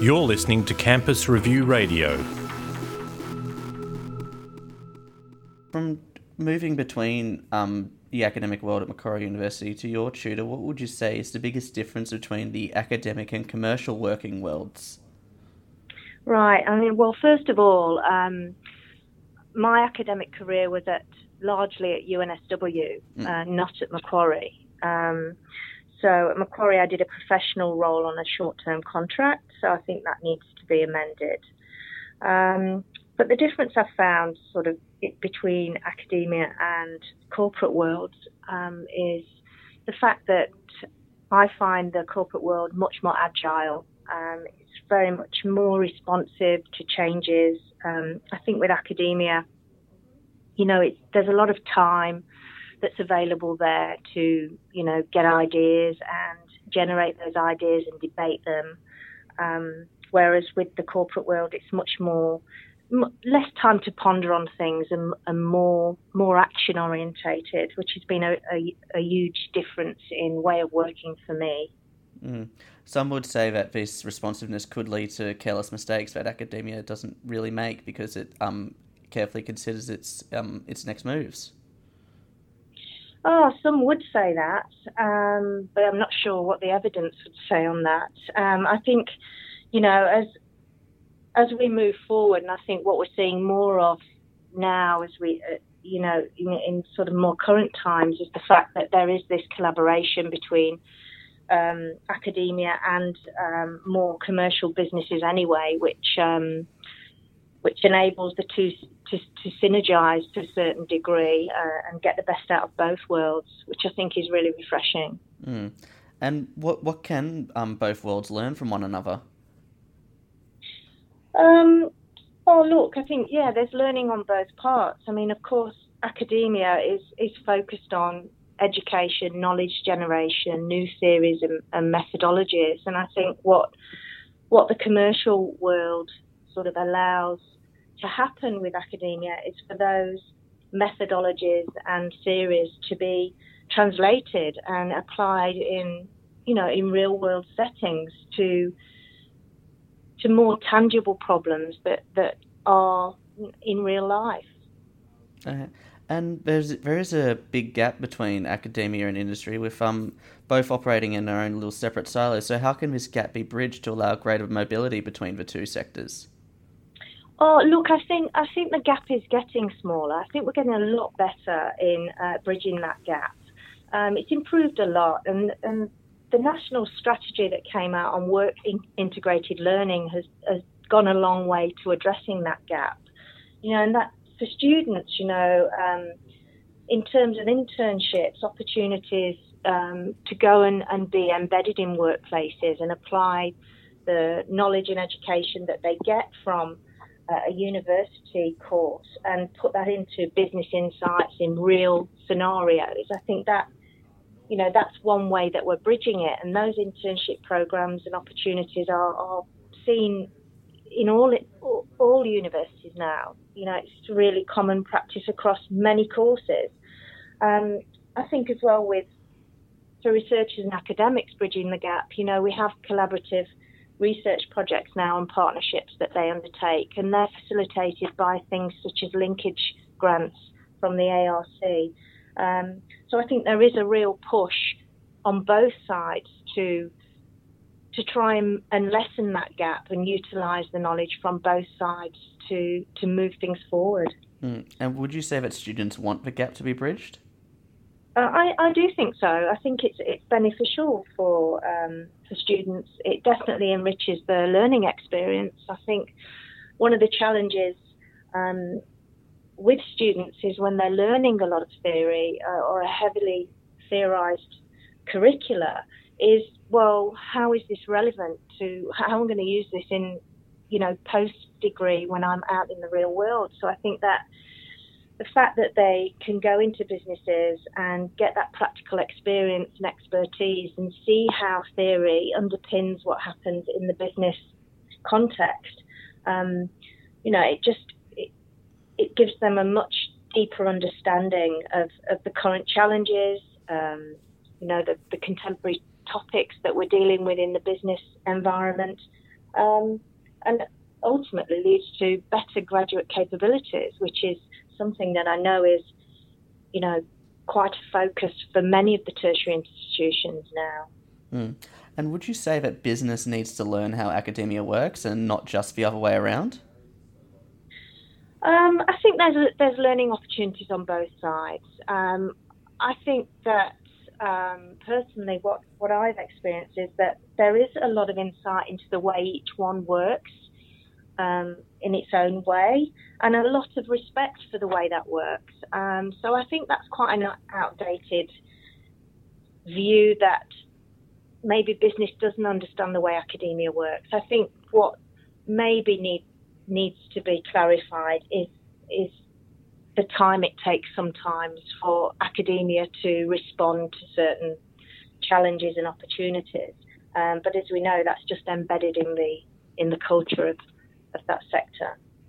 You're listening to Campus Review Radio. From moving between um, the academic world at Macquarie University to YourTutor, what would you say is the biggest difference between the academic and commercial working worlds? Right. I mean, well, first of all, um, my academic career was at largely at UNSW, mm. uh, not at Macquarie. Um, so at Macquarie, I did a professional role on a short-term contract. So I think that needs to be amended. Um, but the difference I've found, sort of between academia and corporate worlds, um, is the fact that I find the corporate world much more agile. Um, it's very much more responsive to changes. Um, I think with academia, you know, there's a lot of time that's available there to, you know, get ideas and generate those ideas and debate them. Um, whereas with the corporate world, it's much more m- less time to ponder on things and, and more more action orientated, which has been a, a, a, huge difference in way of working for me. Mm. Some would say that this responsiveness could lead to careless mistakes that academia doesn't really make because it um, carefully considers its um, its next moves. Oh, some would say that, um, but I'm not sure what the evidence would say on that. Um, I think, you know, as as we move forward, and I think what we're seeing more of now, as we, uh, you know, in, in, sort of more current times, is the fact that there is this collaboration between um, academia and um, more commercial businesses, anyway, which um, which enables the two to, to synergize to a certain degree uh, and get the best out of both worlds, which I think is really refreshing. Mm. And what what can um, both worlds learn from one another? Um, oh, look, I think yeah, there's learning on both parts. I mean, of course, academia is is focused on education, knowledge generation, new theories and, and methodologies, and I think what what the commercial world sort of allows to happen with academia is for those methodologies and theories to be translated and applied in you know in real world settings to to more tangible problems that that are in real life. Uh, and there's there is a big gap between academia and industry, with um both operating in their own little separate silos. So how can this gap be bridged to allow greater mobility between the two sectors? Oh, look, I think I think the gap is getting smaller. I think we're getting a lot better in uh, bridging that gap. Um, it's improved a lot, and, and the national strategy that came out on work in integrated learning has, has gone a long way to addressing that gap. You know, and that for students, you know, um, in terms of internships, opportunities um, to go and, and be embedded in workplaces and apply the knowledge and education that they get from a university course and put that into business insights in real scenarios. I think that you know that's one way that we're bridging it, and those internship programs and opportunities are, are seen in all, all, all universities now. You know, it's really common practice across many courses. Um, I think as well with for researchers and academics bridging the gap, you know, we have collaborative research projects now and partnerships that they undertake, and they're facilitated by things such as linkage grants from the ARC. Um, so I think there is a real push on both sides to to try and, and lessen that gap and utilise the knowledge from both sides to to move things forward. Mm. And would you say that students want the gap to be bridged? Uh, I, I do think so. I think it's it's beneficial for um, for students. It definitely enriches the learning experience. I think one of the challenges um, with students is when they're learning a lot of theory uh, or a heavily theorized curricula is well, how is this relevant to how I'm going to use this in you know post degree when I'm out in the real world? So I think that the fact that they can go into businesses and get that practical experience and expertise and see how theory underpins what happens in the business context, um, you know, it just it, it, gives them a much deeper understanding of, of the current challenges, um, you know, the, the contemporary topics that we're dealing with in the business environment, um, and ultimately leads to better graduate capabilities, which is something that I know is, you know, quite a focus for many of the tertiary institutions now. Mm. And would you say that business needs to learn how academia works and not just the other way around? Um, I think there's there's learning opportunities on both sides. Um, I think that um, personally, what what I've experienced is that there is a lot of insight into the way each one works um, in its own way, and a lot of respect for the way that works. Um, so I think that's quite an outdated view that maybe business doesn't understand the way academia works. I think what maybe need, needs to be clarified is is the time it takes sometimes for academia to respond to certain challenges and opportunities. Um, but as we know, that's just embedded in the in the culture of, of that sector.